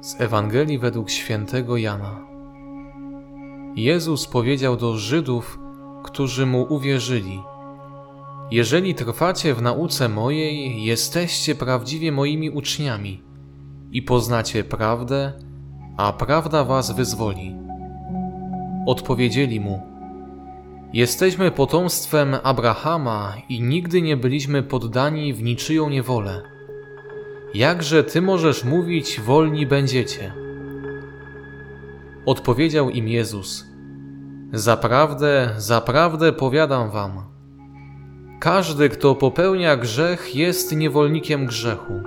Z Ewangelii według świętego Jana. Jezus powiedział do Żydów, którzy mu uwierzyli: Jeżeli trwacie w nauce mojej, jesteście prawdziwie moimi uczniami i poznacie prawdę, a prawda was wyzwoli. Odpowiedzieli mu: Jesteśmy potomstwem Abrahama i nigdy nie byliśmy poddani w niczyją niewolę. Jakże ty możesz mówić, wolni będziecie? Odpowiedział im Jezus: Zaprawdę, zaprawdę powiadam wam. Każdy, kto popełnia grzech, jest niewolnikiem grzechu.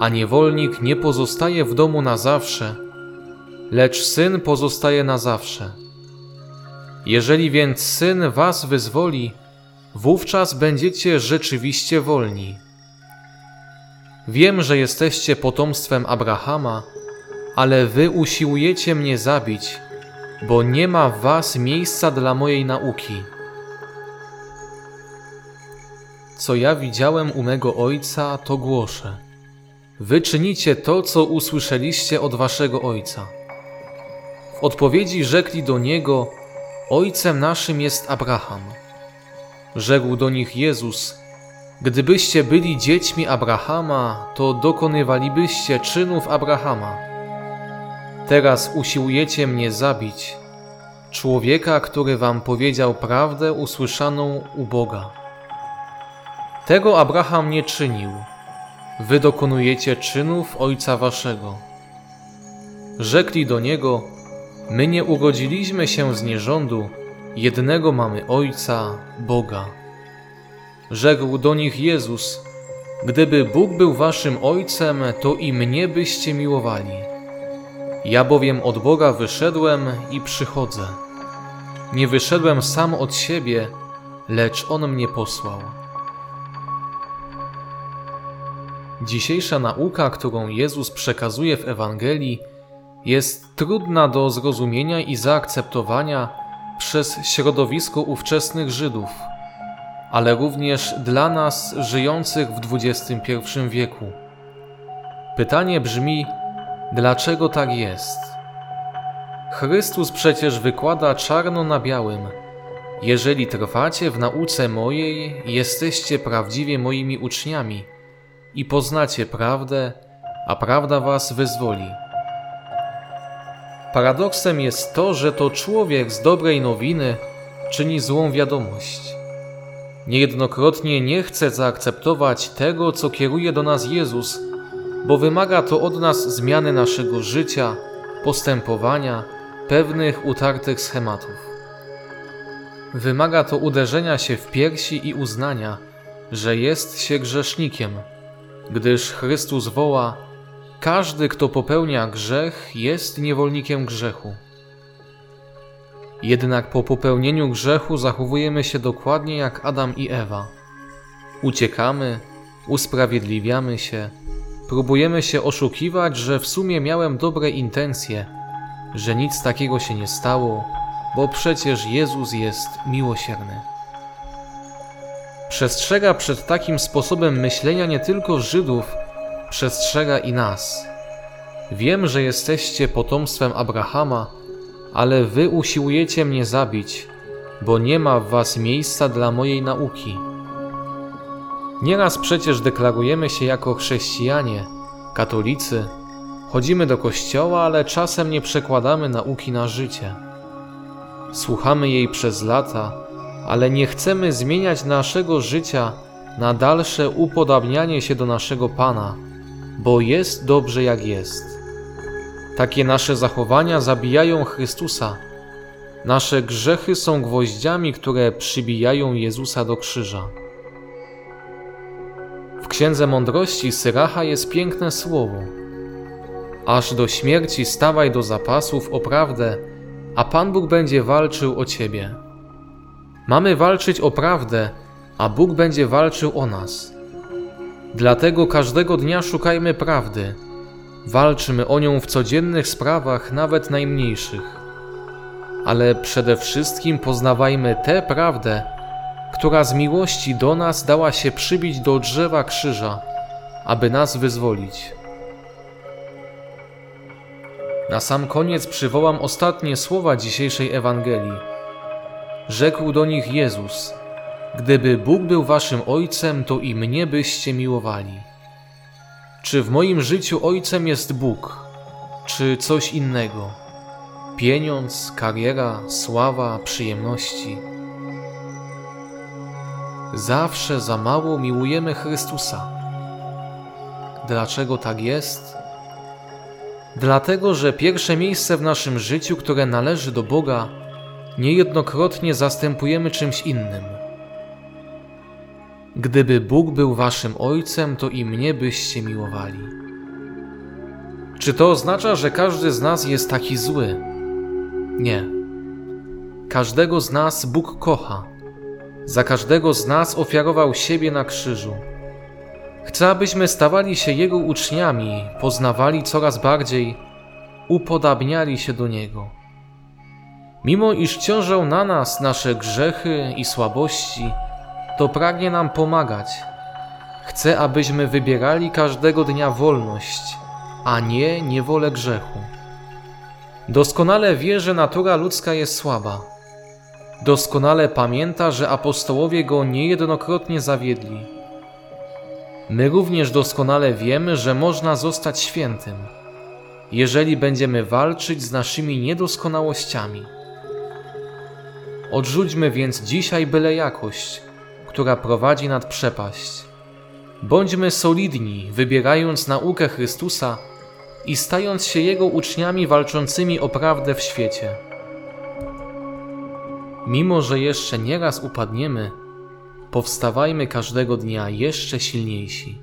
A niewolnik nie pozostaje w domu na zawsze, lecz syn pozostaje na zawsze. Jeżeli więc syn was wyzwoli, wówczas będziecie rzeczywiście wolni. Wiem, że jesteście potomstwem Abrahama, ale wy usiłujecie mnie zabić, bo nie ma w was miejsca dla mojej nauki. Co ja widziałem u mego ojca, to głoszę. Wy czynicie to, co usłyszeliście od waszego ojca. W odpowiedzi rzekli do niego: Ojcem naszym jest Abraham. Rzekł do nich Jezus: Gdybyście byli dziećmi Abrahama, to dokonywalibyście czynów Abrahama. Teraz usiłujecie mnie zabić, człowieka, który wam powiedział prawdę usłyszaną u Boga. Tego Abraham nie czynił. Wy dokonujecie czynów ojca waszego. Rzekli do niego: My nie urodziliśmy się z nierządu, jednego mamy ojca, Boga. Rzekł do nich Jezus: Gdyby Bóg był waszym ojcem, to i mnie byście miłowali. Ja bowiem od Boga wyszedłem i przychodzę. Nie wyszedłem sam od siebie, lecz On mnie posłał. Dzisiejsza nauka, którą Jezus przekazuje w Ewangelii, jest trudna do zrozumienia i zaakceptowania przez środowisko ówczesnych Żydów, ale również dla nas żyjących w XXI wieku. Pytanie brzmi: dlaczego tak jest? Chrystus przecież wykłada czarno na białym: Jeżeli trwacie w nauce mojej, jesteście prawdziwie moimi uczniami i poznacie prawdę, a prawda was wyzwoli. Paradoksem jest to, że to człowiek z dobrej nowiny czyni złą wiadomość. Niejednokrotnie nie chce zaakceptować tego, co kieruje do nas Jezus, bo wymaga to od nas zmiany naszego życia, postępowania, pewnych utartych schematów. Wymaga to uderzenia się w piersi i uznania, że jest się grzesznikiem, gdyż Chrystus woła: Każdy, kto popełnia grzech, jest niewolnikiem grzechu. Jednak po popełnieniu grzechu zachowujemy się dokładnie jak Adam i Ewa. Uciekamy, usprawiedliwiamy się, próbujemy się oszukiwać, że w sumie miałem dobre intencje, że nic takiego się nie stało, bo przecież Jezus jest miłosierny. Przestrzega przed takim sposobem myślenia nie tylko Żydów, przestrzega i nas. Wiem, że jesteście potomstwem Abrahama, ale wy usiłujecie mnie zabić, bo nie ma w was miejsca dla mojej nauki. Nieraz przecież deklarujemy się jako chrześcijanie, katolicy, chodzimy do kościoła, ale czasem nie przekładamy nauki na życie. Słuchamy jej przez lata, ale nie chcemy zmieniać naszego życia na dalsze upodabnianie się do naszego Pana, bo jest dobrze jak jest. Takie nasze zachowania zabijają Chrystusa. Nasze grzechy są gwoździami, które przybijają Jezusa do krzyża. W Księdze Mądrości Syracha jest piękne słowo. Aż do śmierci stawaj do zapasów o prawdę, a Pan Bóg będzie walczył o ciebie. Mamy walczyć o prawdę, a Bóg będzie walczył o nas. Dlatego każdego dnia szukajmy prawdy. Walczmy o nią w codziennych sprawach, nawet najmniejszych. Ale przede wszystkim poznawajmy tę prawdę, która z miłości do nas dała się przybić do drzewa krzyża, aby nas wyzwolić. Na sam koniec przywołam ostatnie słowa dzisiejszej Ewangelii. Rzekł do nich Jezus: Gdyby Bóg był waszym ojcem, to i mnie byście miłowali. Czy w moim życiu ojcem jest Bóg, czy coś innego? Pieniądz, kariera, sława, przyjemności. Zawsze za mało miłujemy Chrystusa. Dlaczego tak jest? Dlatego, że pierwsze miejsce w naszym życiu, które należy do Boga, niejednokrotnie zastępujemy czymś innym. Gdyby Bóg był waszym ojcem, to i mnie byście miłowali. Czy to oznacza, że każdy z nas jest taki zły? Nie. Każdego z nas Bóg kocha. Za każdego z nas ofiarował siebie na krzyżu. Chce, abyśmy stawali się Jego uczniami, poznawali coraz bardziej, upodabniali się do Niego. Mimo iż ciążą na nas nasze grzechy i słabości, to pragnie nam pomagać. Chce, abyśmy wybierali każdego dnia wolność, a nie niewolę grzechu. Doskonale wie, że natura ludzka jest słaba. Doskonale pamięta, że apostołowie go niejednokrotnie zawiedli. My również doskonale wiemy, że można zostać świętym, jeżeli będziemy walczyć z naszymi niedoskonałościami. Odrzućmy więc dzisiaj byle jakość, która prowadzi nad przepaść. Bądźmy solidni, wybierając naukę Chrystusa i stając się Jego uczniami walczącymi o prawdę w świecie. Mimo, że jeszcze nieraz upadniemy, powstawajmy każdego dnia jeszcze silniejsi.